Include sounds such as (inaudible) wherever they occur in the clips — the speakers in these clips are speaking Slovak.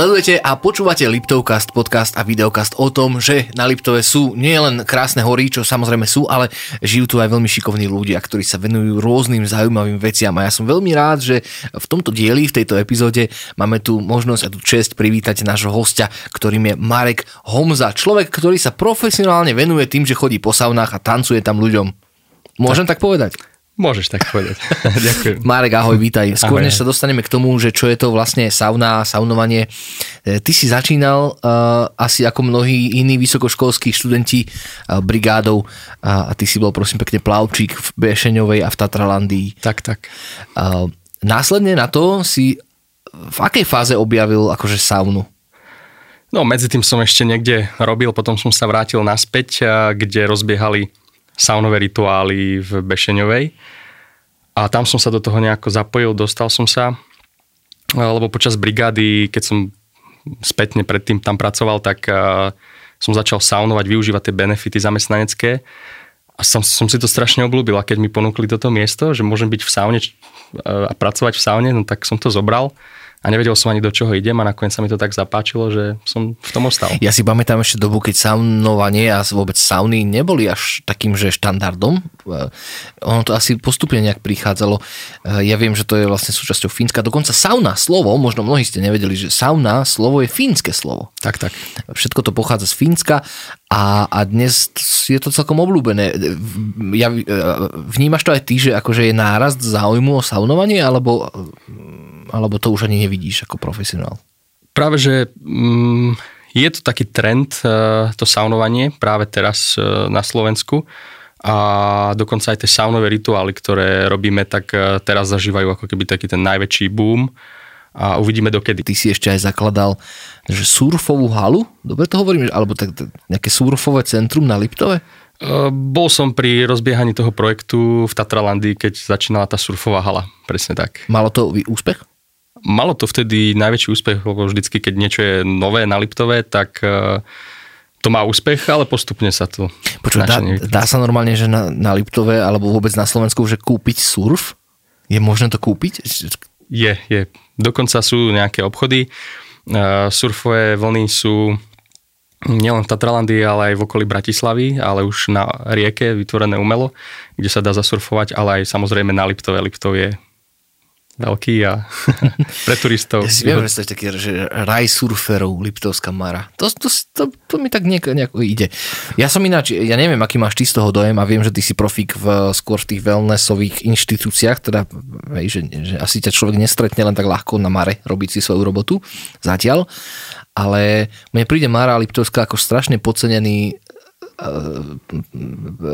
Sledujete a počúvate Liptovcast, podcast a videokast o tom, že na Liptove sú nielen krásne hory, čo samozrejme sú, ale žijú tu aj veľmi šikovní ľudia, ktorí sa venujú rôznym zaujímavým veciam. A ja som veľmi rád, že v tomto dieli, v tejto epizóde máme tu možnosť a tu čest privítať nášho hostia, ktorým je Marek Homza. Človek, ktorý sa profesionálne venuje tým, že chodí po saunách a tancuje tam ľuďom. Môžem tak, tak povedať? Môžeš tak povedať. (laughs) Ďakujem. Marek, ahoj, vítaj. Skôr ahoj. než sa dostaneme k tomu, že čo je to vlastne sauna, saunovanie. E, ty si začínal uh, asi ako mnohí iní vysokoškolskí študenti uh, brigádou uh, a ty si bol prosím pekne plavčík v Bešeňovej a v Tatralandii. Tak, tak. Uh, následne na to si v akej fáze objavil akože saunu? No, medzi tým som ešte niekde robil, potom som sa vrátil naspäť, kde rozbiehali saunové rituály v Bešeňovej. A tam som sa do toho nejako zapojil, dostal som sa, lebo počas brigády, keď som spätne predtým tam pracoval, tak som začal saunovať, využívať tie benefity zamestnanecké. A som, som si to strašne obľúbil. A keď mi ponúkli toto miesto, že môžem byť v saune a pracovať v saune, no tak som to zobral a nevedel som ani do čoho idem a nakoniec sa mi to tak zapáčilo, že som v tom ostal. Ja si pamätám ešte dobu, keď saunovanie a vôbec sauny neboli až takým, že štandardom. Eh, ono to asi postupne nejak prichádzalo. Eh, ja viem, že to je vlastne súčasťou Fínska. Dokonca sauna, slovo, možno mnohí ste nevedeli, že sauna, slovo je fínske slovo. Tak, tak. Všetko to pochádza z Fínska a, a dnes je to celkom obľúbené. Ja, eh, vnímaš to aj ty, že akože je nárast záujmu o saunovanie, alebo alebo to už ani nevidíš ako profesionál? Práve, že mm, je to taký trend, e, to saunovanie práve teraz e, na Slovensku a dokonca aj tie saunové rituály, ktoré robíme, tak e, teraz zažívajú ako keby taký ten najväčší boom a uvidíme dokedy. Ty si ešte aj zakladal že surfovú halu, dobre to hovorím, alebo tak, nejaké surfové centrum na Liptove? Bol som pri rozbiehaní toho projektu v Tatralandii, keď začínala tá surfová hala, presne tak. Malo to úspech? Malo to vtedy najväčší úspech, lebo vždycky, keď niečo je nové na Liptove, tak e, to má úspech, ale postupne sa to... Počuť, dá, dá sa normálne, že na, na Liptove alebo vôbec na Slovensku, že kúpiť surf? Je možné to kúpiť? Je, je. Dokonca sú nejaké obchody. Uh, surfové vlny sú nielen v Tatralandii, ale aj v okolí Bratislavy, ale už na rieke vytvorené umelo, kde sa dá zasurfovať, ale aj samozrejme na Liptove. Liptov je veľký a (laughs) pre turistov. Ja si viem predstaviť taký, že raj surferov, Liptovská Mara. To, to, to, to mi tak nejako, nejako ide. Ja som ináč, ja neviem, aký máš ty z toho dojem a viem, že ty si profík v, skôr v tých wellnessových inštitúciách, teda hej, že, že asi ťa človek nestretne len tak ľahko na Mare robiť si svoju robotu zatiaľ, ale mne príde Mara Liptovská ako strašne podcenený uh,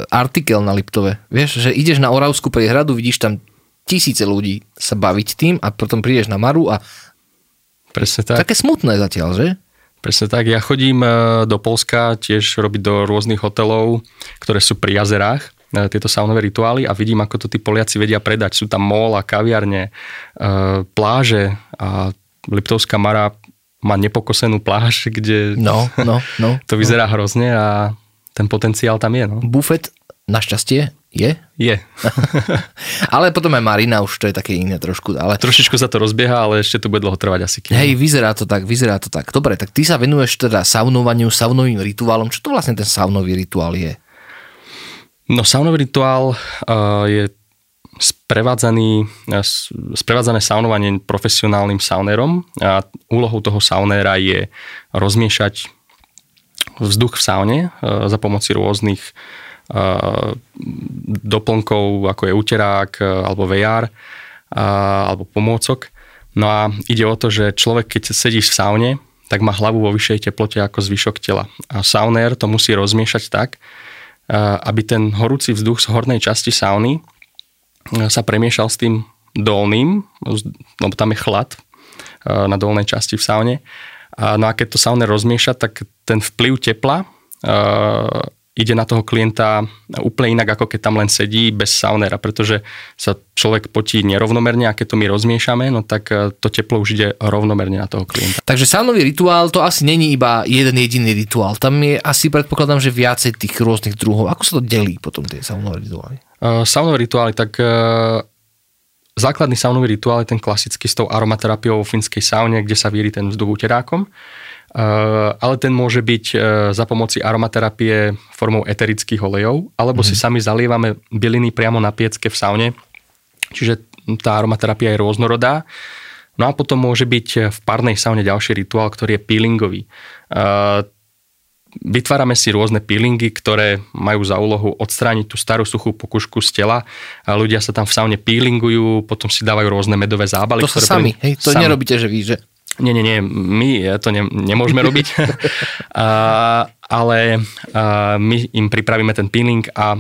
artikel na Liptove. Vieš, že ideš na Oravskú priehradu, vidíš tam tisíce ľudí sa baviť tým a potom prídeš na Maru a Presne tak. Také smutné zatiaľ, že? Presne tak. Ja chodím e, do Polska tiež robiť do rôznych hotelov, ktoré sú pri jazerách e, tieto saunové rituály a vidím, ako to tí Poliaci vedia predať. Sú tam mol a kaviarne, e, pláže a Liptovská Mara má nepokosenú pláž, (laughs) kde no, no, no, (laughs) to vyzerá no. hrozne a ten potenciál tam je. No. Bufet našťastie je? Je. (laughs) ale potom aj Marina, už to je také iné trošku. Ale... Trošičku sa to rozbieha, ale ešte to bude dlho trvať asi. Kým. Hej, vyzerá to tak, vyzerá to tak. Dobre, tak ty sa venuješ teda saunovaniu, saunovým rituálom. Čo to vlastne ten saunový rituál je? No saunový rituál uh, je sprevádzaný, uh, sprevádzané saunovanie profesionálnym saunérom a úlohou toho saunéra je rozmiešať vzduch v saune uh, za pomoci rôznych doplnkov, ako je uterák alebo VR alebo pomôcok. No a ide o to, že človek, keď sedíš v saune, tak má hlavu vo vyššej teplote ako zvyšok tela. A saunér to musí rozmiešať tak, aby ten horúci vzduch z hornej časti sauny sa premiešal s tým dolným, lebo tam je chlad na dolnej časti v saune. No a keď to saunér rozmieša, tak ten vplyv tepla ide na toho klienta úplne inak, ako keď tam len sedí bez saunera, pretože sa človek potí nerovnomerne a keď to my rozmiešame, no tak e, to teplo už ide rovnomerne na toho klienta. Takže saunový rituál to asi není iba jeden jediný rituál. Tam je asi predpokladám, že viacej tých rôznych druhov. Ako sa to delí potom tie saunové rituály? Uh, saunové rituály, tak uh, základný saunový rituál je ten klasický s tou aromaterapiou v finskej saune, kde sa víri ten vzduch uterákom. Uh, ale ten môže byť uh, za pomoci aromaterapie formou eterických olejov, alebo mm. si mhm. sami zalievame byliny priamo na piecke v saune. Čiže tá aromaterapia je rôznorodá. No a potom môže byť v parnej saune ďalší rituál, ktorý je peelingový. Vytvárame si rôzne peelingy, ktoré majú za úlohu odstrániť tú starú suchú pokušku z tela. A ľudia sa tam v saune peelingujú, potom si dávajú rôzne medové zábaly. To sa sami, hej, to sami. nerobíte, že vy, že? Nie, nie, nie, my to ne, nemôžeme robiť, (laughs) a, ale a, my im pripravíme ten peeling a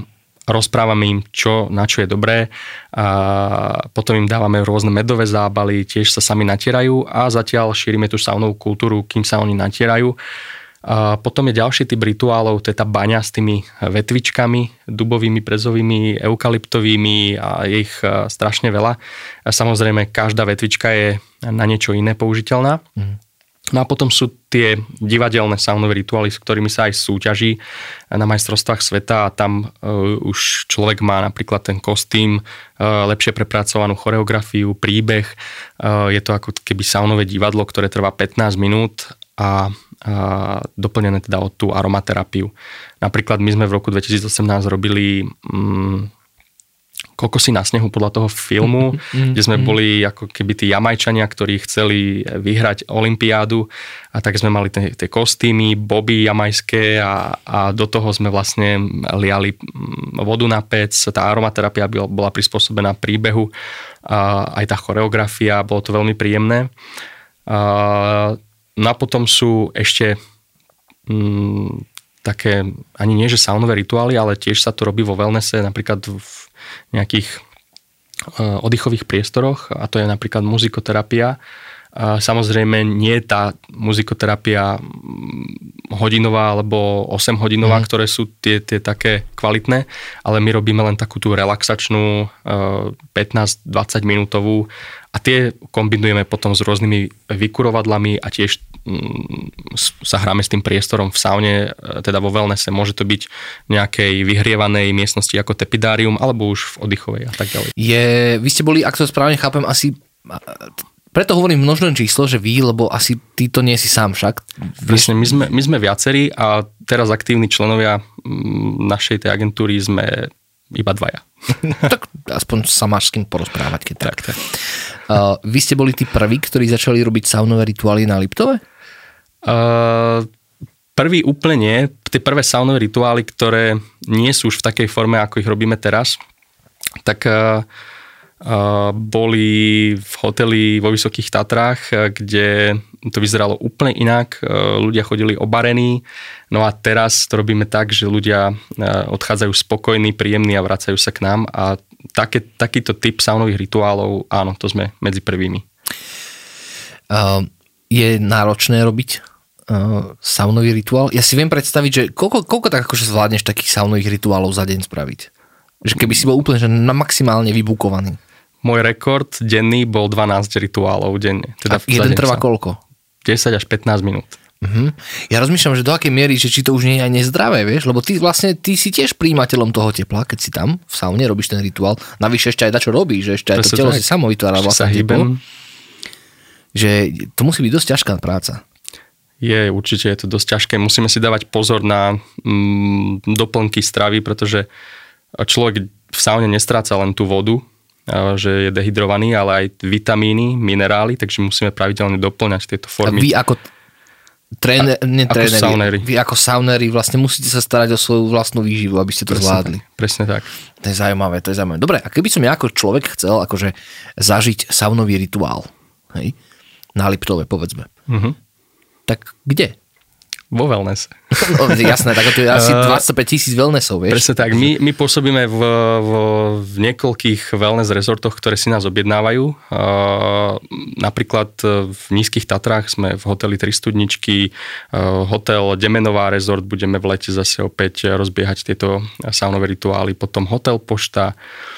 rozprávame im, čo, na čo je dobré. A potom im dávame rôzne medové zábaly, tiež sa sami natierajú a zatiaľ šírime tú saunovú kultúru, kým sa oni natierajú. A potom je ďalší typ rituálov, to je tá baňa s tými vetvičkami, dubovými, prezovými, eukalyptovými a je ich e, strašne veľa. A samozrejme, každá vetvička je na niečo iné použiteľná. Mm. No a potom sú tie divadelné saunové rituály, s ktorými sa aj súťaží na majstrovstvách sveta a tam uh, už človek má napríklad ten kostým, uh, lepšie prepracovanú choreografiu, príbeh. Uh, je to ako keby saunové divadlo, ktoré trvá 15 minút a, a doplnené teda o tú aromaterapiu. Napríklad my sme v roku 2018 robili um, Kokosy na snehu podľa toho filmu, mm, kde sme mm. boli ako keby tí Jamajčania, ktorí chceli vyhrať Olympiádu a tak sme mali tie, tie kostýmy, boby jamajské a, a do toho sme vlastne liali mm, vodu na pec, tá aromaterapia bola prispôsobená príbehu a aj tá choreografia, bolo to veľmi príjemné. A, no a potom sú ešte mm, také, ani nie že saunové rituály, ale tiež sa to robí vo wellnesse, napríklad v nejakých eh, oddychových priestoroch a to je napríklad muzikoterapia. Samozrejme nie je tá muzikoterapia mm, hodinová alebo 8 hodinová, mm. ktoré sú tie, tie také kvalitné, ale my robíme len takú tú relaxačnú 15-20 eh, minútovú a tie kombinujeme potom s rôznymi vykurovadlami a tiež sa hráme s tým priestorom v saune, e, teda vo wellnesse. Môže to byť nejakej vyhrievanej miestnosti ako tepidárium, alebo už v oddychovej a tak ďalej. Je, vy ste boli, ak to správne chápem, asi preto hovorím množné číslo, že vy, lebo asi ty to nie si sám však. Presne, my sme, my sme viacerí a teraz aktívni členovia mm, našej tej agentúry sme iba dvaja. (laughs) tak aspoň sa máš s kým porozprávať, keď tak. tak, tak. Uh, vy ste boli tí prví, ktorí začali robiť saunové rituály na Liptove? Uh, prvý úplne nie. Tie prvé saunové rituály, ktoré nie sú už v takej forme, ako ich robíme teraz, tak uh, uh, boli v hoteli vo Vysokých Tatrách, kde to vyzeralo úplne inak. Ľudia chodili obarení, no a teraz to robíme tak, že ľudia odchádzajú spokojní, príjemní a vracajú sa k nám a také, takýto typ saunových rituálov, áno, to sme medzi prvými. Uh, je náročné robiť uh, saunový rituál? Ja si viem predstaviť, že koľko, koľko tak akože zvládneš takých saunových rituálov za deň spraviť? Že keby si bol úplne že maximálne vybukovaný. Môj rekord denný bol 12 rituálov denne. Teda A jeden trvá koľko? 10 až 15 minút. Uh-huh. Ja rozmýšľam, že do akej miery, že či to už nie je aj nezdravé, vieš, lebo ty vlastne ty si tiež príjimateľom toho tepla, keď si tam v saune robíš ten rituál. Navyše ešte aj dačo robíš, že ešte aj to telo tak. si samo vytvára vlastne teplo. Že to musí byť dosť ťažká práca. Je, určite je to dosť ťažké. Musíme si dávať pozor na mm, doplnky stravy, pretože človek v saune nestráca len tú vodu, že je dehydrovaný, ale aj vitamíny, minerály, takže musíme pravidelne doplňať tieto formy. A vy ako Tréner, ako tréneri. Vy ako saunéri vlastne musíte sa starať o svoju vlastnú výživu, aby ste to presne zvládli. Tak, presne tak. To je zaujímavé, to je zaujímavé. Dobre, a keby som ja ako človek chcel akože zažiť saunový rituál, hej, na Liptove, povedzme, uh-huh. Tak kde? Vo wellness. No, (laughs) jasné, tak to je asi 25 tisíc wellnessov, vieš. Presne tak. My, my pôsobíme v, v, v niekoľkých wellness rezortoch, ktoré si nás objednávajú. Uh, napríklad v Nízkych Tatrách sme v hoteli Tri studničky, uh, hotel Demenová rezort, budeme v lete zase opäť rozbiehať tieto saunové rituály, potom hotel Pošta, uh,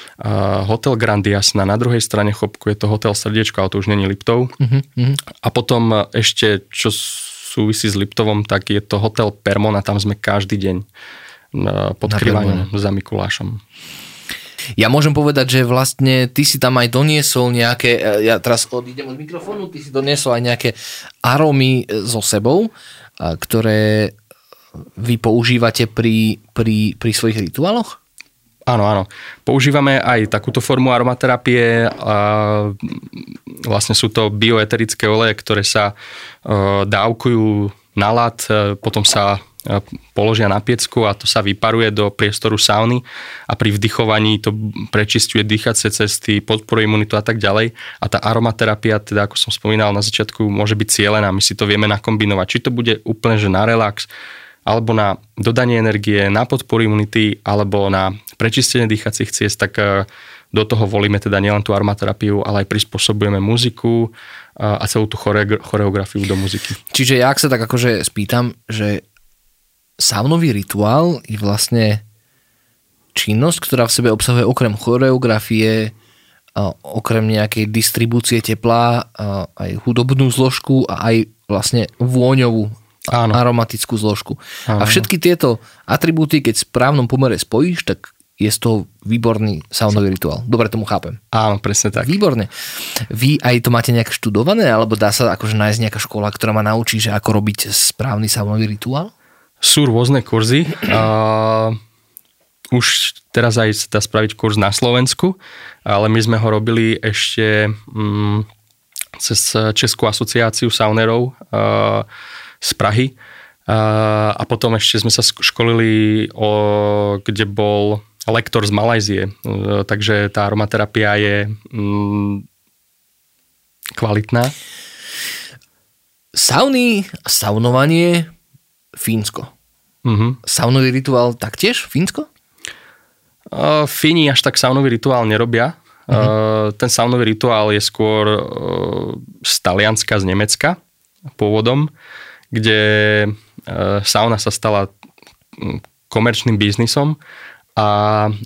hotel Grand Jasna, na druhej strane chopku je to hotel Srdiečko, ale to už není Liptov. Uh-huh. A potom ešte, čo súvisí s Liptovom, tak je to hotel Permon a tam sme každý deň pod krývaním za Mikulášom. Ja môžem povedať, že vlastne ty si tam aj doniesol nejaké, e, ja teraz odídem od mikrofónu, ty si doniesol aj nejaké arómy e, so sebou, ktoré vy používate pri, pri, pri svojich rituáloch? Áno, áno. Používame aj takúto formu aromaterapie. A vlastne sú to bioeterické oleje, ktoré sa e, dávkujú na lad, e, potom sa e, položia na piecku a to sa vyparuje do priestoru sauny a pri vdychovaní to prečistuje dýchacie cesty, podporuje imunitu a tak ďalej. A tá aromaterapia, teda ako som spomínal na začiatku, môže byť cieľená. My si to vieme nakombinovať. Či to bude úplne že na relax, alebo na dodanie energie, na podporu imunity, alebo na prečistenie dýchacích ciest, tak e, do toho volíme teda nielen tú aromaterapiu, ale aj prispôsobujeme muziku e, a celú tú choreografiu do muziky. Čiže ja ak sa tak akože spýtam, že saunový rituál je vlastne činnosť, ktorá v sebe obsahuje okrem choreografie, okrem nejakej distribúcie tepla, aj hudobnú zložku a aj vlastne vôňovú Áno. aromatickú zložku. Áno. A všetky tieto atribúty, keď v správnom pomere spojíš, tak je z toho výborný saunový rituál. Dobre tomu chápem. Áno, presne tak. Výborne. Vy aj to máte nejak študované, alebo dá sa akože nájsť nejaká škola, ktorá ma naučí, že ako robiť správny saunový rituál? Sú rôzne kurzy. Uh, už teraz aj sa dá spraviť kurz na Slovensku, ale my sme ho robili ešte um, cez Českú asociáciu saunerov uh, z Prahy. A potom ešte sme sa školili, o, kde bol lektor z Malajzie. E, takže tá aromaterapia je mm, kvalitná. Sauny a saunovanie Fínsko. Uh-huh. Saunový rituál taktiež Fínsko? Uh, Fíni až tak saunový rituál nerobia. Uh-huh. Uh, ten saunový rituál je skôr z Talianska, z Nemecka pôvodom kde e, sauna sa stala komerčným biznisom a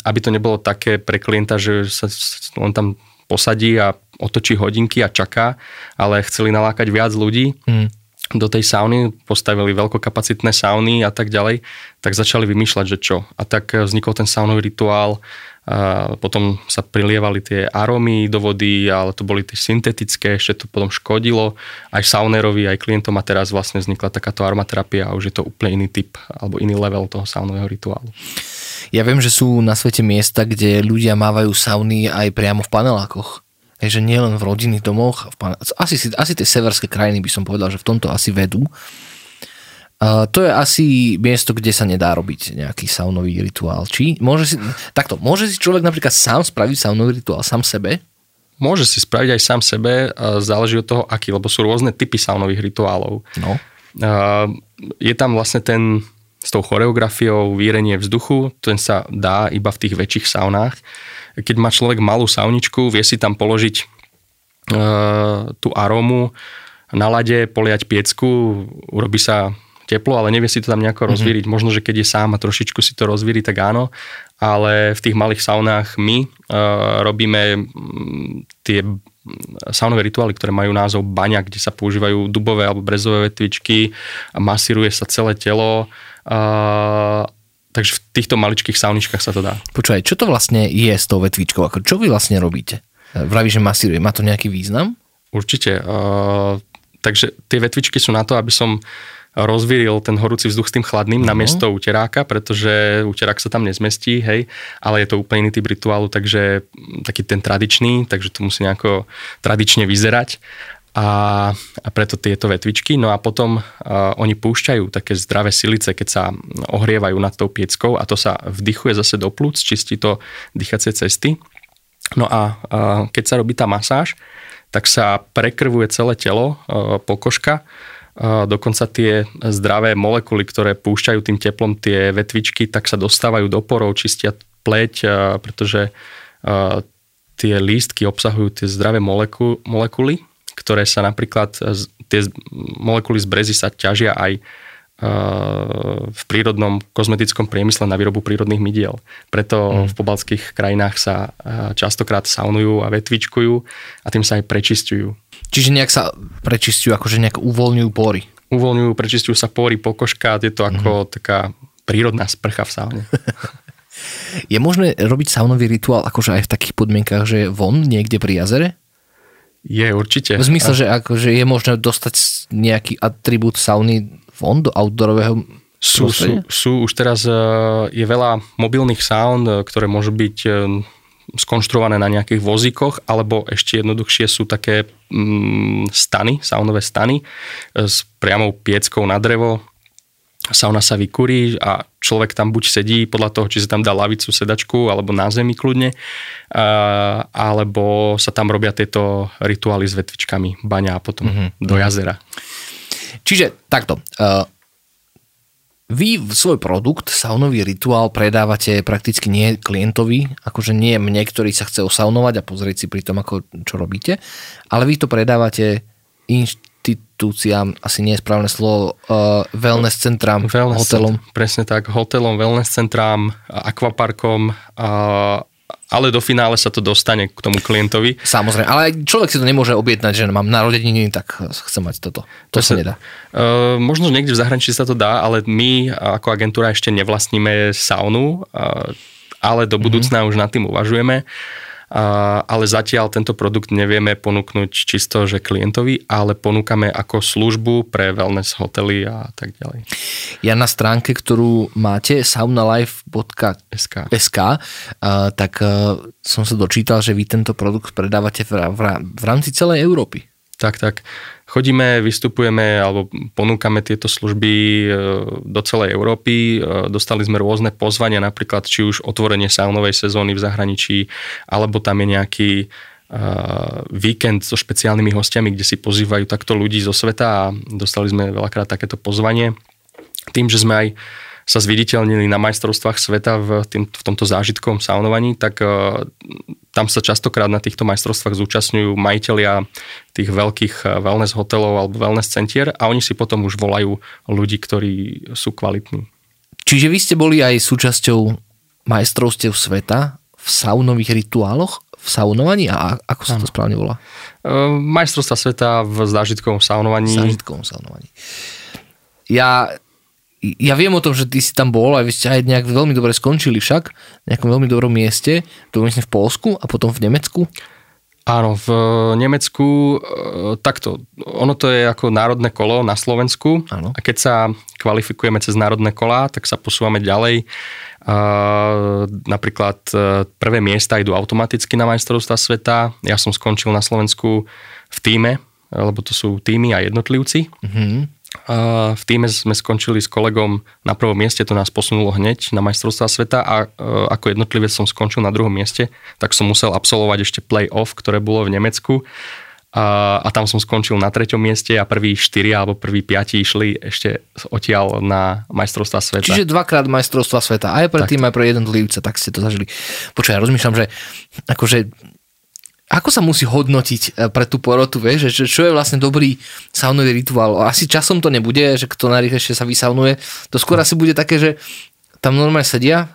aby to nebolo také pre klienta, že sa on tam posadí a otočí hodinky a čaká, ale chceli nalákať viac ľudí mm. Do tej sauny, postavili veľkokapacitné sauny a tak ďalej, tak začali vymýšľať, že čo. A tak vznikol ten saunový rituál, a potom sa prilievali tie arómy do vody, ale to boli tie syntetické, ešte to potom škodilo aj saunerovi, aj klientom a teraz vlastne vznikla takáto aromaterapia a už je to úplne iný typ alebo iný level toho saunového rituálu. Ja viem, že sú na svete miesta, kde ľudia mávajú sauny aj priamo v panelákoch. Takže nie len v rodinných domoch. Asi, asi tie severské krajiny by som povedal, že v tomto asi vedú. Uh, to je asi miesto, kde sa nedá robiť nejaký saunový rituál. Či môže si, takto, môže si človek napríklad sám spraviť saunový rituál sám sebe? Môže si spraviť aj sám sebe, záleží od toho, aký, lebo sú rôzne typy saunových rituálov. No. Uh, je tam vlastne ten s tou choreografiou výrenie vzduchu, ten sa dá iba v tých väčších saunách. Keď má človek malú sauničku, vie si tam položiť uh, tú arómu na lade, poliať piecku, urobí sa teplo, ale nevie si to tam nejako mm-hmm. rozvíriť. Možno, že keď je sám a trošičku si to rozvíri, tak áno, ale v tých malých saunách my uh, robíme tie saunové rituály, ktoré majú názov baňa, kde sa používajú dubové alebo brezové vetvičky masíruje sa celé telo. Uh, takže v týchto maličkých sauničkách sa to dá. Počúvaj, čo to vlastne je s tou vetvičkou? Ako, čo vy vlastne robíte? Vraví, že masíruje. Má to nejaký význam? Určite. Uh, takže tie vetvičky sú na to, aby som rozvíril ten horúci vzduch s tým chladným uh-huh. na miesto uteráka, pretože uterák sa tam nezmestí, hej, ale je to úplne iný typ rituálu, takže taký ten tradičný, takže to musí nejako tradične vyzerať a, a preto tieto vetvičky. No a potom uh, oni púšťajú také zdravé silice, keď sa ohrievajú nad tou pieckou a to sa vdychuje zase do plúc, čistí to dýchacie cesty. No a uh, keď sa robí tá masáž, tak sa prekrvuje celé telo, uh, pokožka dokonca tie zdravé molekuly, ktoré púšťajú tým teplom tie vetvičky, tak sa dostávajú do porov, čistia pleť, pretože tie lístky obsahujú tie zdravé moleku, molekuly, ktoré sa napríklad, tie molekuly z brezy sa ťažia aj v prírodnom kozmetickom priemysle na výrobu prírodných mydiel. Preto mm. v pobalských krajinách sa častokrát saunujú a vetvičkujú a tým sa aj prečistujú. Čiže nejak sa prečistujú, akože nejak uvoľňujú pory. Uvoľňujú, prečistujú sa pory, pokožka, je to ako mm. taká prírodná sprcha v saune. (laughs) Je možné robiť saunový rituál akože aj v takých podmienkach, že von niekde pri jazere? Je určite. V zmysle, že akože je možné dostať nejaký atribút sauny von do outdoorového sú, sú, sú, už teraz e, je veľa mobilných saun, e, ktoré môžu byť e, skonštruované na nejakých vozíkoch, alebo ešte jednoduchšie sú také mm, stany, saunové stany s priamou pieckou na drevo, sauna sa vykurí a človek tam buď sedí podľa toho, či sa tam dá lavicu, sedačku alebo na zemi kľudne, alebo sa tam robia tieto rituály s vetvičkami, baňa a potom mm-hmm. do jazera. Čiže takto, vy svoj produkt, saunový rituál, predávate prakticky nie klientovi, akože nie mne, ktorý sa chce osaunovať a pozrieť si pri tom, ako, čo robíte, ale vy to predávate inštitúciám, asi nie je správne slovo, uh, wellness centrám, wellness hotelom. Centrum, presne tak, hotelom, wellness centrám, akvaparkom, uh, ale do finále sa to dostane k tomu klientovi. Samozrejme, ale človek si to nemôže objednať, že mám narodeniny, tak chcem mať toto. To, to sa nedá. Uh, možno niekde v zahraničí sa to dá, ale my ako agentúra ešte nevlastníme saunu, uh, ale do mhm. budúcna mm-hmm. už nad tým uvažujeme ale zatiaľ tento produkt nevieme ponúknuť čisto, že klientovi, ale ponúkame ako službu pre wellness hotely a tak ďalej. Ja na stránke, ktorú máte, saunalife.sk, SK, tak som sa dočítal, že vy tento produkt predávate v rámci celej Európy. Tak, tak. Chodíme, vystupujeme alebo ponúkame tieto služby e, do celej Európy. E, dostali sme rôzne pozvania, napríklad či už otvorenie saunovej sezóny v zahraničí, alebo tam je nejaký e, víkend so špeciálnymi hostiami, kde si pozývajú takto ľudí zo sveta a dostali sme veľakrát takéto pozvanie. Tým, že sme aj sa zviditeľnili na majstrovstvách sveta v, tým, v tomto zážitkovom saunovaní, tak tam sa častokrát na týchto majstrovstvách zúčastňujú majiteľia tých veľkých e, wellness hotelov alebo wellness centier a oni si potom už volajú ľudí, ktorí sú kvalitní. Čiže vy ste boli aj súčasťou majstrovstiev sveta v saunových rituáloch, v saunovaní a ako sa to správne volá? Uh, majstrovstva sveta v zážitkovom saunovaní. Zážitkovom saunovaní. Ja ja viem o tom, že ty si tam bol a vy ste aj nejak veľmi dobre skončili však, v nejakom veľmi dobrom mieste, to myslím v Polsku a potom v Nemecku. Áno, v Nemecku e, takto. Ono to je ako národné kolo na Slovensku Áno. a keď sa kvalifikujeme cez národné kola, tak sa posúvame ďalej. A napríklad e, prvé miesta idú automaticky na majstrovstva sveta. Ja som skončil na Slovensku v týme, lebo to sú týmy a jednotlivci. Mm-hmm v týme sme skončili s kolegom na prvom mieste, to nás posunulo hneď na majstrovstvá sveta a e, ako jednotlivec som skončil na druhom mieste, tak som musel absolvovať ešte play-off, ktoré bolo v Nemecku a, a tam som skončil na treťom mieste a prví štyri alebo prví piati išli ešte odtiaľ na majstrovstvá sveta. Čiže dvakrát majstrovstvá sveta, aj pre tým, aj pre jednotlivca, tak ste to zažili. Počkaj, ja rozmýšľam, že akože ako sa musí hodnotiť e, pre tú porotu, vieš, že čo je vlastne dobrý saunový rituál? Asi časom to nebude, že kto najrychlejšie sa vysaunuje. To skôr asi bude také, že tam normálne sedia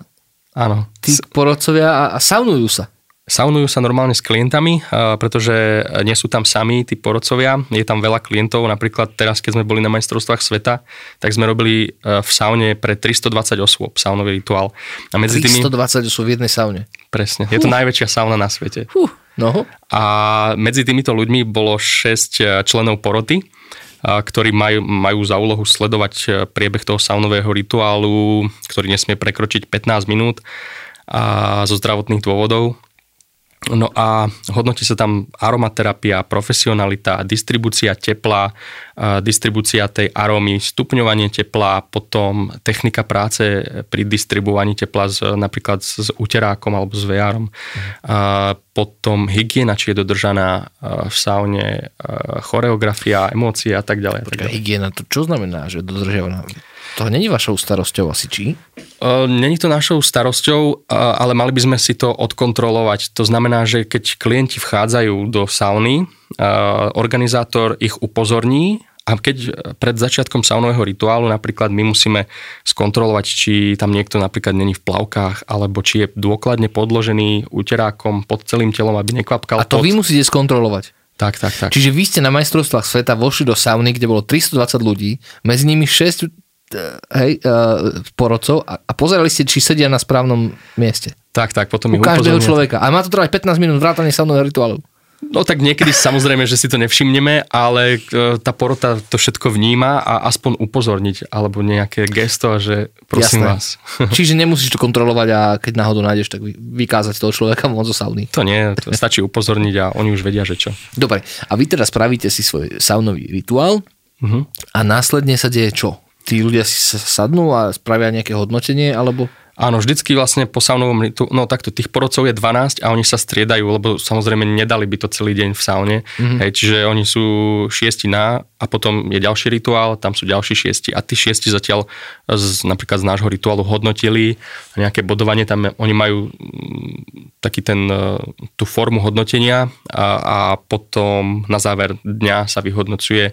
Áno. tí porodcovia a, a saunujú sa. Saunujú sa normálne s klientami, pretože nie sú tam sami tí porodcovia, je tam veľa klientov, napríklad teraz, keď sme boli na majstrovstvách sveta, tak sme robili e, v saune pre 320 osôb saunový rituál. A medzi 320 tými... osôb v jednej saune? Presne, je to uh. najväčšia sauna na svete. Uh. No. A medzi týmito ľuďmi bolo 6 e, členov poroty, ktorí majú, majú za úlohu sledovať e, priebeh toho saunového rituálu, ktorý nesmie prekročiť 15 minút a zo zdravotných dôvodov No a hodnotí sa tam aromaterapia, profesionalita, distribúcia tepla, distribúcia tej arómy, stupňovanie tepla, potom technika práce pri distribuovaní tepla z, napríklad s uterákom alebo s VR-om. Mhm. Potom hygiena, či je dodržaná v saune, choreografia, emócie a tak ďalej. Počkaj, hygiena, to čo znamená, že dodržiavaná? To není vašou starosťou asi, či? Není to našou starosťou, ale mali by sme si to odkontrolovať. To znamená, že keď klienti vchádzajú do sauny, organizátor ich upozorní a keď pred začiatkom saunového rituálu napríklad my musíme skontrolovať, či tam niekto napríklad není v plavkách, alebo či je dôkladne podložený úterákom pod celým telom, aby nekvapkal A to pod. vy musíte skontrolovať? Tak, tak, tak. Čiže vy ste na majstrovstvách sveta vošli do sauny, kde bolo 320 ľudí, medzi nimi 6 hej, uh, porodcov a, a pozerali ste, či sedia na správnom mieste. Tak, tak, potom U každého človeka. A má to trvať 15 minút vrátane saunového rituálu. No tak niekedy samozrejme, že si to nevšimneme, ale e, tá porota to všetko vníma a aspoň upozorniť, alebo nejaké gesto, že prosím Jasné. vás. (laughs) Čiže nemusíš to kontrolovať a keď náhodou nájdeš, tak vykázať toho človeka von zo sauny. To nie, to stačí upozorniť a oni už vedia, že čo. Dobre, a vy teda spravíte si svoj saunový rituál uh-huh. a následne sa deje čo? Tí ľudia si sadnú a spravia nejaké hodnotenie, alebo... Áno, vždycky vlastne po saunovom ritu, no takto, tých porodcov je 12 a oni sa striedajú, lebo samozrejme nedali by to celý deň v saune, mm-hmm. hej, čiže oni sú šiesti na a potom je ďalší rituál, tam sú ďalší šiesti a tí šiesti zatiaľ z, napríklad z nášho rituálu hodnotili nejaké bodovanie, tam oni majú mm, taký ten, e, tú formu hodnotenia a, a potom na záver dňa sa vyhodnocuje e,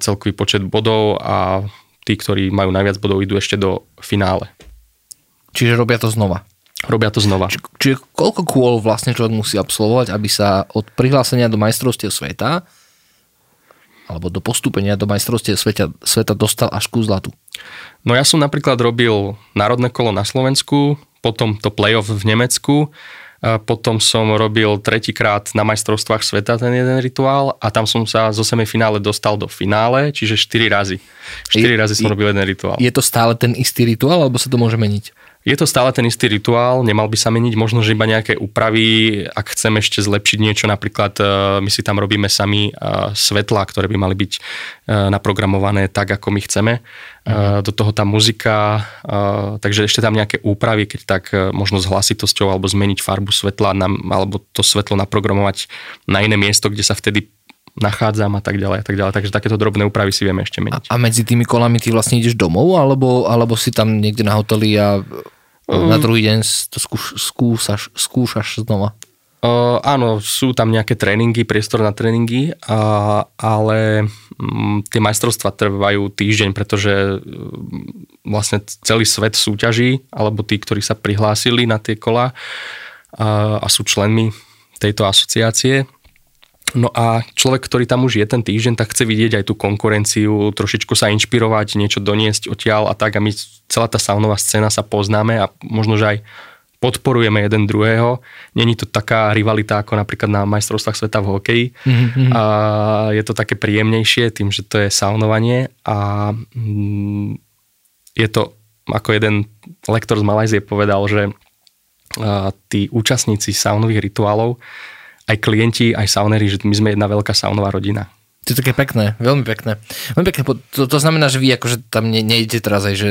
celkový počet bodov a tí, ktorí majú najviac bodov, idú ešte do finále. Čiže robia to znova. Robia to znova. Či, čiže koľko kôl vlastne človek musí absolvovať, aby sa od prihlásenia do majstrovstiev sveta alebo do postúpenia do majstrovstiev sveta, sveta dostal až ku zlatu? No ja som napríklad robil národné kolo na Slovensku, potom to playoff v Nemecku, potom som robil tretíkrát na majstrovstvách sveta ten jeden rituál a tam som sa zo semifinále dostal do finále, čiže 4 razy. 4 je, razy som robil jeden rituál. Je to stále ten istý rituál, alebo sa to môže meniť? Je to stále ten istý rituál, nemal by sa meniť, možno, že iba nejaké úpravy, ak chcem ešte zlepšiť niečo, napríklad e, my si tam robíme sami e, svetla, ktoré by mali byť e, naprogramované tak, ako my chceme. Uh-huh. Do toho tá muzika, takže ešte tam nejaké úpravy, keď tak možno s hlasitosťou alebo zmeniť farbu svetla alebo to svetlo naprogramovať na iné miesto, kde sa vtedy nachádzam a tak ďalej a tak ďalej. Takže takéto drobné úpravy si vieme ešte meniť. A, a medzi tými kolami ty vlastne ideš domov alebo, alebo si tam niekde na hoteli a uh, na druhý deň to skúš, skúšaš, skúšaš znova? Uh, áno, sú tam nejaké tréningy, priestor na tréningy, uh, ale um, tie majstrovstvá trvajú týždeň, pretože um, vlastne celý svet súťaží, alebo tí, ktorí sa prihlásili na tie kola uh, a sú členmi tejto asociácie, No a človek, ktorý tam už je ten týždeň, tak chce vidieť aj tú konkurenciu, trošičku sa inšpirovať, niečo doniesť odtiaľ a tak a my celá tá saunová scéna sa poznáme a možno, že aj podporujeme jeden druhého. Není to taká rivalita ako napríklad na majstrovstvách sveta v hokeji. Mm-hmm. A je to také príjemnejšie tým, že to je saunovanie a mm, je to, ako jeden lektor z Malajzie povedal, že tí účastníci saunových rituálov aj klienti, aj saunery, že my sme jedna veľká saunová rodina. To je také pekné, veľmi pekné. Veľmi pekné. To, to znamená, že vy akože tam ne, nejdete teraz aj, že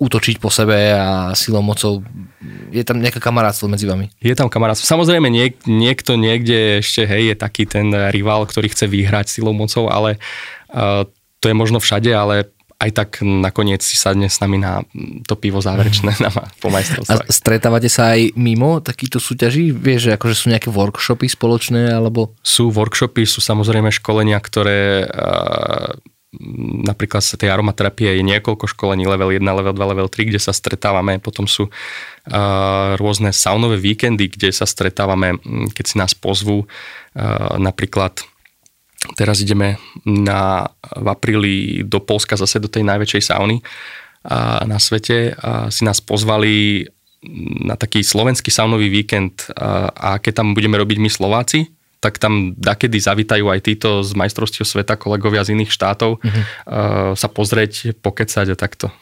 útočiť po sebe a silou mocou. Je tam nejaké kamarátstvo medzi vami? Je tam kamarátstvo. Samozrejme niek, niekto niekde ešte, hej, je taký ten rival, ktorý chce vyhrať silou mocou, ale uh, to je možno všade, ale aj tak nakoniec si sadne s nami na to pivo záverečné (laughs) na, po majstrovstvách. A stretávate sa aj mimo takýchto súťaží? Vieš, že akože sú nejaké workshopy spoločné? alebo? Sú workshopy, sú samozrejme školenia, ktoré napríklad sa tej aromaterapie je niekoľko školení, level 1, level 2, level 3, kde sa stretávame, potom sú rôzne saunové víkendy, kde sa stretávame, keď si nás pozvú, napríklad Teraz ideme na, v apríli do Polska zase do tej najväčšej sauny a, na svete. A si nás pozvali na taký slovenský saunový víkend. A, a keď tam budeme robiť my Slováci, tak tam dakedy zavítajú aj títo z majstrovstiev sveta, kolegovia z iných štátov, uh-huh. uh, sa pozrieť, pokecať a takto.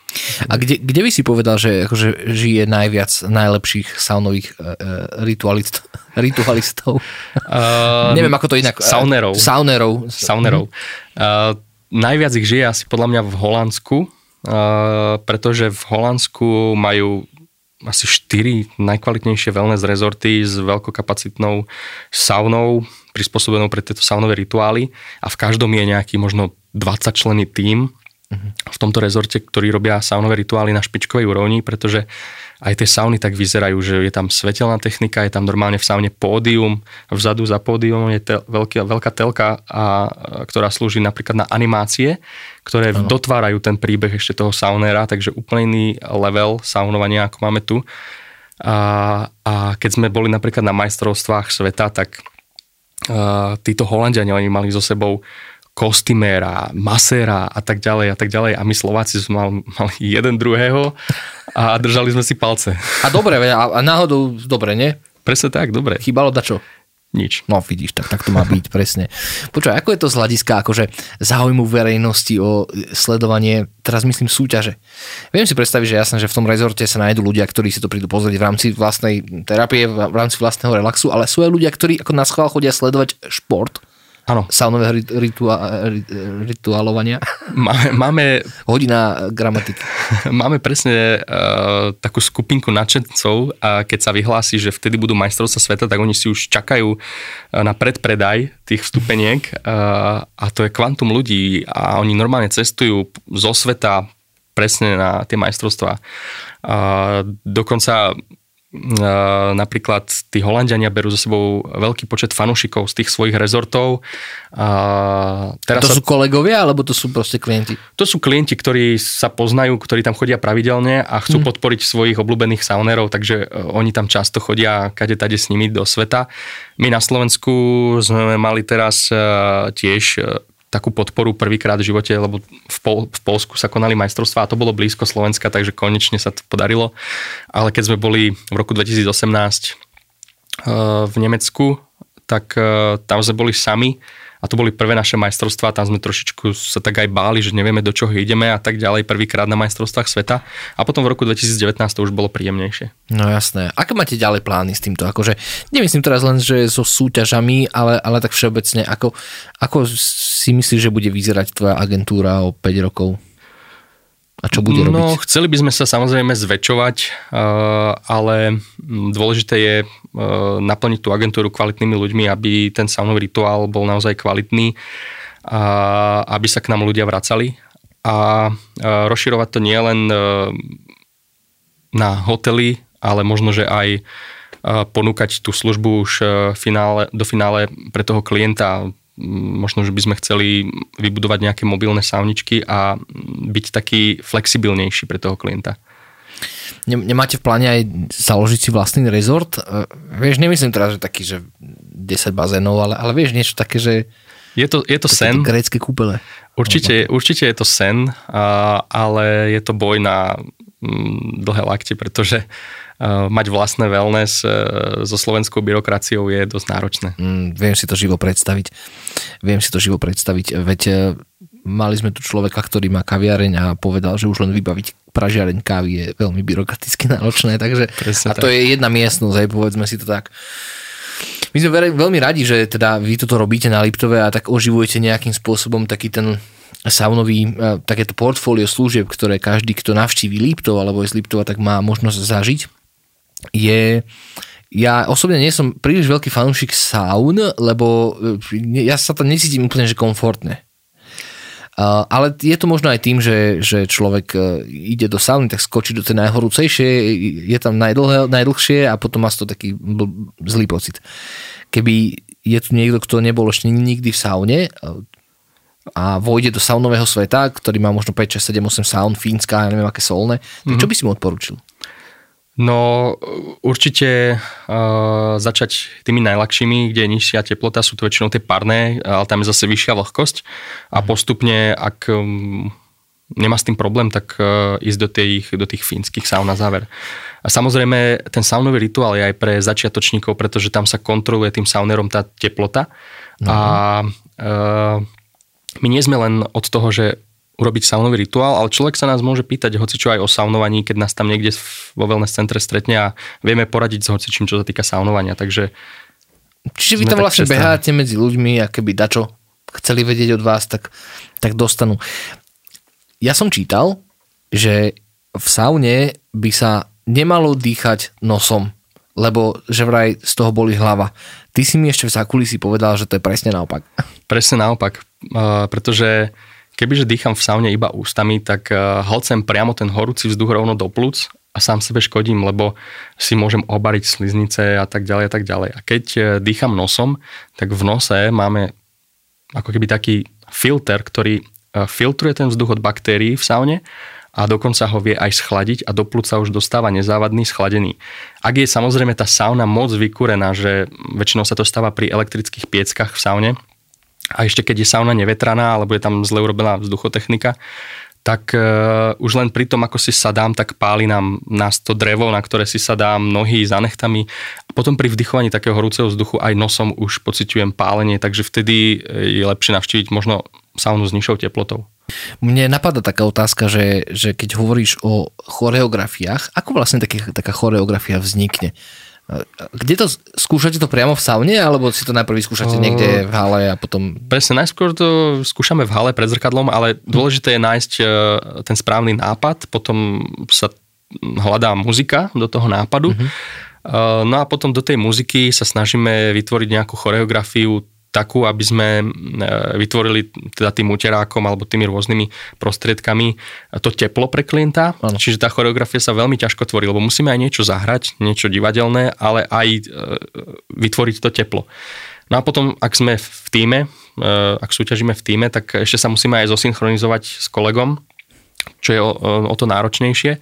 A kde, kde by si povedal, že akože žije najviac najlepších saunových uh, ritualist, (laughs) ritualistov? Uh, Neviem, ako to inak... Saunerov. Saunerov. Saunerov. Uh, najviac ich žije asi podľa mňa v Holandsku, uh, pretože v Holandsku majú asi 4 najkvalitnejšie wellness rezorty s veľkokapacitnou saunou, prispôsobenou pre tieto saunové rituály. A v každom je nejaký možno 20 členy tým v tomto rezorte, ktorí robia saunové rituály na špičkovej úrovni, pretože aj tie sauny tak vyzerajú, že je tam svetelná technika, je tam normálne v saune pódium, vzadu za pódium je tel, veľká, veľká telka, a, ktorá slúži napríklad na animácie, ktoré ano. dotvárajú ten príbeh ešte toho saunéra, takže úplne iný level saunovania, ako máme tu. A, a keď sme boli napríklad na majstrovstvách sveta, tak a, títo Holandiania, oni mali so sebou kostyméra, maséra a tak ďalej a tak ďalej. A my Slováci sme mali, mali jeden druhého a držali sme si palce. A dobre, a, a náhodou dobre, nie? Presne tak, dobre. Chýbalo dačo? Nič. No vidíš, tak, tak to má byť, presne. Počúvaj, ako je to z hľadiska akože záujmu verejnosti o sledovanie, teraz myslím súťaže. Viem si predstaviť, že jasné, že v tom rezorte sa nájdú ľudia, ktorí si to prídu pozrieť v rámci vlastnej terapie, v rámci vlastného relaxu, ale sú aj ľudia, ktorí ako na schvál chodia sledovať šport Áno. Saunového ritua, rituálovania. (laughs) Máme, máme, Hodina gramatiky. (laughs) Máme presne uh, takú skupinku nadšencov a keď sa vyhlási, že vtedy budú majstrovstva sveta, tak oni si už čakajú na predpredaj tých vstupeniek uh, a to je kvantum ľudí a oni normálne cestujú zo sveta presne na tie majstrovstvá. Uh, dokonca napríklad tí Holandiania berú za sebou veľký počet fanúšikov z tých svojich rezortov. A teraz to sa... sú kolegovia, alebo to sú proste klienti? To sú klienti, ktorí sa poznajú, ktorí tam chodia pravidelne a chcú hmm. podporiť svojich obľúbených saunerov, takže e, oni tam často chodia kade tade s nimi do sveta. My na Slovensku sme mali teraz e, tiež e, takú podporu prvýkrát v živote, lebo v, Pol- v Polsku sa konali majstrovstvá a to bolo blízko Slovenska, takže konečne sa to podarilo. Ale keď sme boli v roku 2018 uh, eh, v Nemecku, tak uh, tam sme boli sami a to boli prvé naše majstrovstvá, tam sme trošičku sa tak aj báli, že nevieme do čoho ideme a tak ďalej prvýkrát na majstrovstvách sveta a potom v roku 2019 to už bolo príjemnejšie. No jasné. Aké máte ďalej plány s týmto? Akože, nemyslím teraz len, že so súťažami, ale, ale tak všeobecne, ako, ako si myslíš, že bude vyzerať tvoja agentúra o 5 rokov? A čo bude robiť? No, chceli by sme sa samozrejme zväčšovať, eh, ale dôležité je eh, naplniť tú agentúru kvalitnými ľuďmi, aby ten saunový rituál bol naozaj kvalitný, a aby sa k nám ľudia vracali a eh, rozširovať to nie len na hotely, ale možno, že aj ponúkať tú službu už finále, do finále pre toho klienta možno, že by sme chceli vybudovať nejaké mobilné sauničky a byť taký flexibilnejší pre toho klienta. Nemáte v pláne aj založiť si vlastný rezort? E, vieš, nemyslím teraz, že taký, že 10 bazénov, ale, ale vieš niečo také, že je to, je to sen. Grécké kúpele. Určite, určite je to sen, ale je to boj na mm, dlhé lakte, pretože Eh, mať vlastné wellness eh, so slovenskou byrokraciou je dosť náročné. Mm, viem si to živo predstaviť. Viem si to živo predstaviť. Veď eh, mali sme tu človeka, ktorý má kaviareň a povedal, že už len vybaviť pražiareň kávy je veľmi byrokraticky (laughs) náročné. Takže, a to tak. je jedna miestnosť, aj povedzme si to tak. My sme veľmi radi, že teda vy toto robíte na Liptove a tak oživujete nejakým spôsobom taký ten saunový, takéto portfólio služieb, ktoré každý, kto navštíví Liptov alebo je z Liptova, tak má možnosť zažiť je ja osobne nie som príliš veľký fanúšik saun, lebo e, ja sa tam necítim úplne že komfortne. Uh, ale je to možno aj tým, že, že človek uh, ide do sauny, tak skočí do tej najhorúcejšie, je tam najdlhé, najdlhšie a potom má to taký bl- zlý pocit. Keby je tu niekto, kto nebol ešte nikdy v saune uh, a vojde do saunového sveta, ktorý má možno 5, 6, 7, 8 saun, fínska, ja neviem aké solné, mm-hmm. čo by si mu odporučil? No určite uh, začať tými najľahšími, kde je nižšia teplota, sú to väčšinou tie parné, ale tam je zase vyššia vlhkosť a mhm. postupne, ak um, nemá s tým problém, tak uh, ísť do tých, do tých fínskych saun na záver. A samozrejme, ten saunový rituál je aj pre začiatočníkov, pretože tam sa kontroluje tým saunerom tá teplota. Uh-huh. A uh, my nie sme len od toho, že urobiť saunový rituál, ale človek sa nás môže pýtať hoci čo aj o saunovaní, keď nás tam niekde vo wellness centre stretne a vieme poradiť s hocičím, čo sa týka saunovania. Takže Čiže vy tam vlastne beháte medzi ľuďmi a keby dačo chceli vedieť od vás, tak, tak dostanú. Ja som čítal, že v saune by sa nemalo dýchať nosom, lebo že vraj z toho boli hlava. Ty si mi ešte v zákulisí povedal, že to je presne naopak. Presne naopak, pretože kebyže dýcham v saune iba ústami, tak eh, hlcem priamo ten horúci vzduch rovno do plúc a sám sebe škodím, lebo si môžem obariť sliznice a tak ďalej a tak ďalej. A keď eh, dýcham nosom, tak v nose máme ako keby taký filter, ktorý eh, filtruje ten vzduch od baktérií v saune a dokonca ho vie aj schladiť a do plúca už dostáva nezávadný schladený. Ak je samozrejme tá sauna moc vykúrená, že väčšinou sa to stáva pri elektrických pieckach v saune, a ešte keď je sauna nevetraná, alebo je tam zle urobená vzduchotechnika, tak uh, už len pri tom, ako si sadám, tak páli nám nás to drevo, na ktoré si sadám nohy za nechtami. A potom pri vdychovaní takého horúceho vzduchu aj nosom už pociťujem pálenie, takže vtedy je lepšie navštíviť možno saunu s nižšou teplotou. Mne napadá taká otázka, že, že keď hovoríš o choreografiách, ako vlastne taký, taká choreografia vznikne? Kde to, skúšate to priamo v saune, alebo si to najprv vyskúšate niekde v hale a potom... Presne, najskôr to skúšame v hale pred zrkadlom, ale dôležité je nájsť e, ten správny nápad, potom sa hľadá muzika do toho nápadu. Uh-huh. No a potom do tej muziky sa snažíme vytvoriť nejakú choreografiu takú, aby sme e, vytvorili teda tým uterákom alebo tými rôznymi prostriedkami to teplo pre klienta. Ano. Čiže tá choreografia sa veľmi ťažko tvorí, lebo musíme aj niečo zahrať, niečo divadelné, ale aj e, vytvoriť to teplo. No a potom, ak sme v týme, e, ak súťažíme v týme, tak ešte sa musíme aj zosynchronizovať s kolegom, čo je o, o to náročnejšie.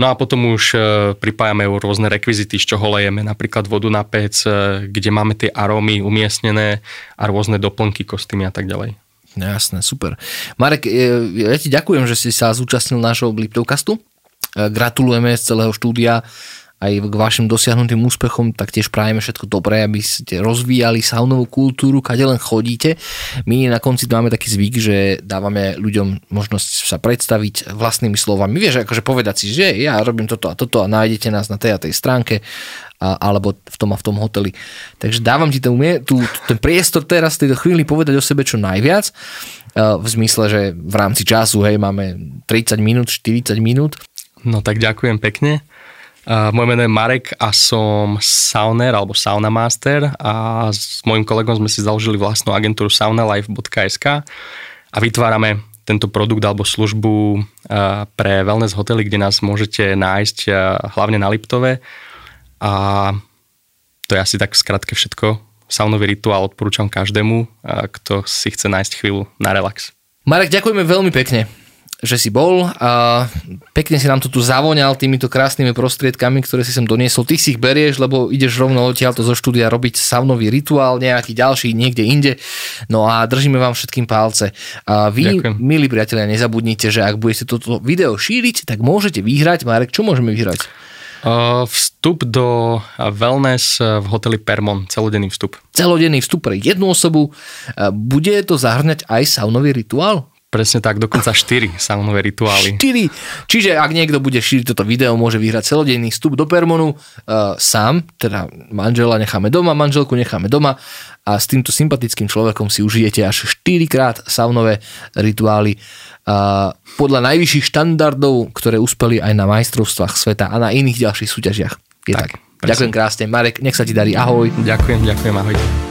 No a potom už e, pripájame rôzne rekvizity, z čoho lejeme napríklad vodu na pec, e, kde máme tie arómy umiestnené a rôzne doplnky, kostýmy a tak ďalej. Jasné, super. Marek, e, ja ti ďakujem, že si sa zúčastnil nášho Bliptovkastu. Gratulujeme z celého štúdia aj k vašim dosiahnutým úspechom, tak tiež prajeme všetko dobré, aby ste rozvíjali saunovú kultúru, kade len chodíte. My na konci máme taký zvyk, že dávame ľuďom možnosť sa predstaviť vlastnými slovami. Vieš, akože povedať si, že ja robím toto a toto a nájdete nás na tej a tej stránke a, alebo v tom a v tom hoteli. Takže dávam ti ten, tú, ten priestor teraz v tejto chvíli povedať o sebe čo najviac v zmysle, že v rámci času, hej, máme 30 minút, 40 minút. No tak ďakujem pekne. Moje meno je Marek a som sauner alebo sauna master a s mojim kolegom sme si založili vlastnú agentúru saunalife.sk a vytvárame tento produkt alebo službu pre wellness hotely, kde nás môžete nájsť hlavne na Liptove a to je asi tak skratke všetko. Saunový rituál odporúčam každému, kto si chce nájsť chvíľu na relax. Marek, ďakujeme veľmi pekne že si bol a pekne si nám to tu zavoňal týmito krásnymi prostriedkami, ktoré si sem doniesol. Ty si ich berieš, lebo ideš rovno odtiaľto zo štúdia robiť saunový rituál, nejaký ďalší niekde inde. No a držíme vám všetkým palce. A vy, Ďakujem. milí priatelia, nezabudnite, že ak budete toto video šíriť, tak môžete vyhrať. Marek, čo môžeme vyhrať? Vstup do wellness v hoteli Permon, celodenný vstup. Celodenný vstup pre jednu osobu. Bude to zahrňať aj saunový rituál? Presne tak, dokonca 4 saunové rituály. 4! Čiže ak niekto bude šíriť toto video, môže vyhrať celodenný vstup do Permonu uh, sám, teda manžela necháme doma, manželku necháme doma a s týmto sympatickým človekom si užijete až 4 krát saunové rituály uh, podľa najvyšších štandardov, ktoré uspeli aj na majstrovstvách sveta a na iných ďalších súťažiach. Je tak. tak. Ďakujem krásne. Marek, nech sa ti darí. Ahoj. Ďakujem, ďakujem, ahoj.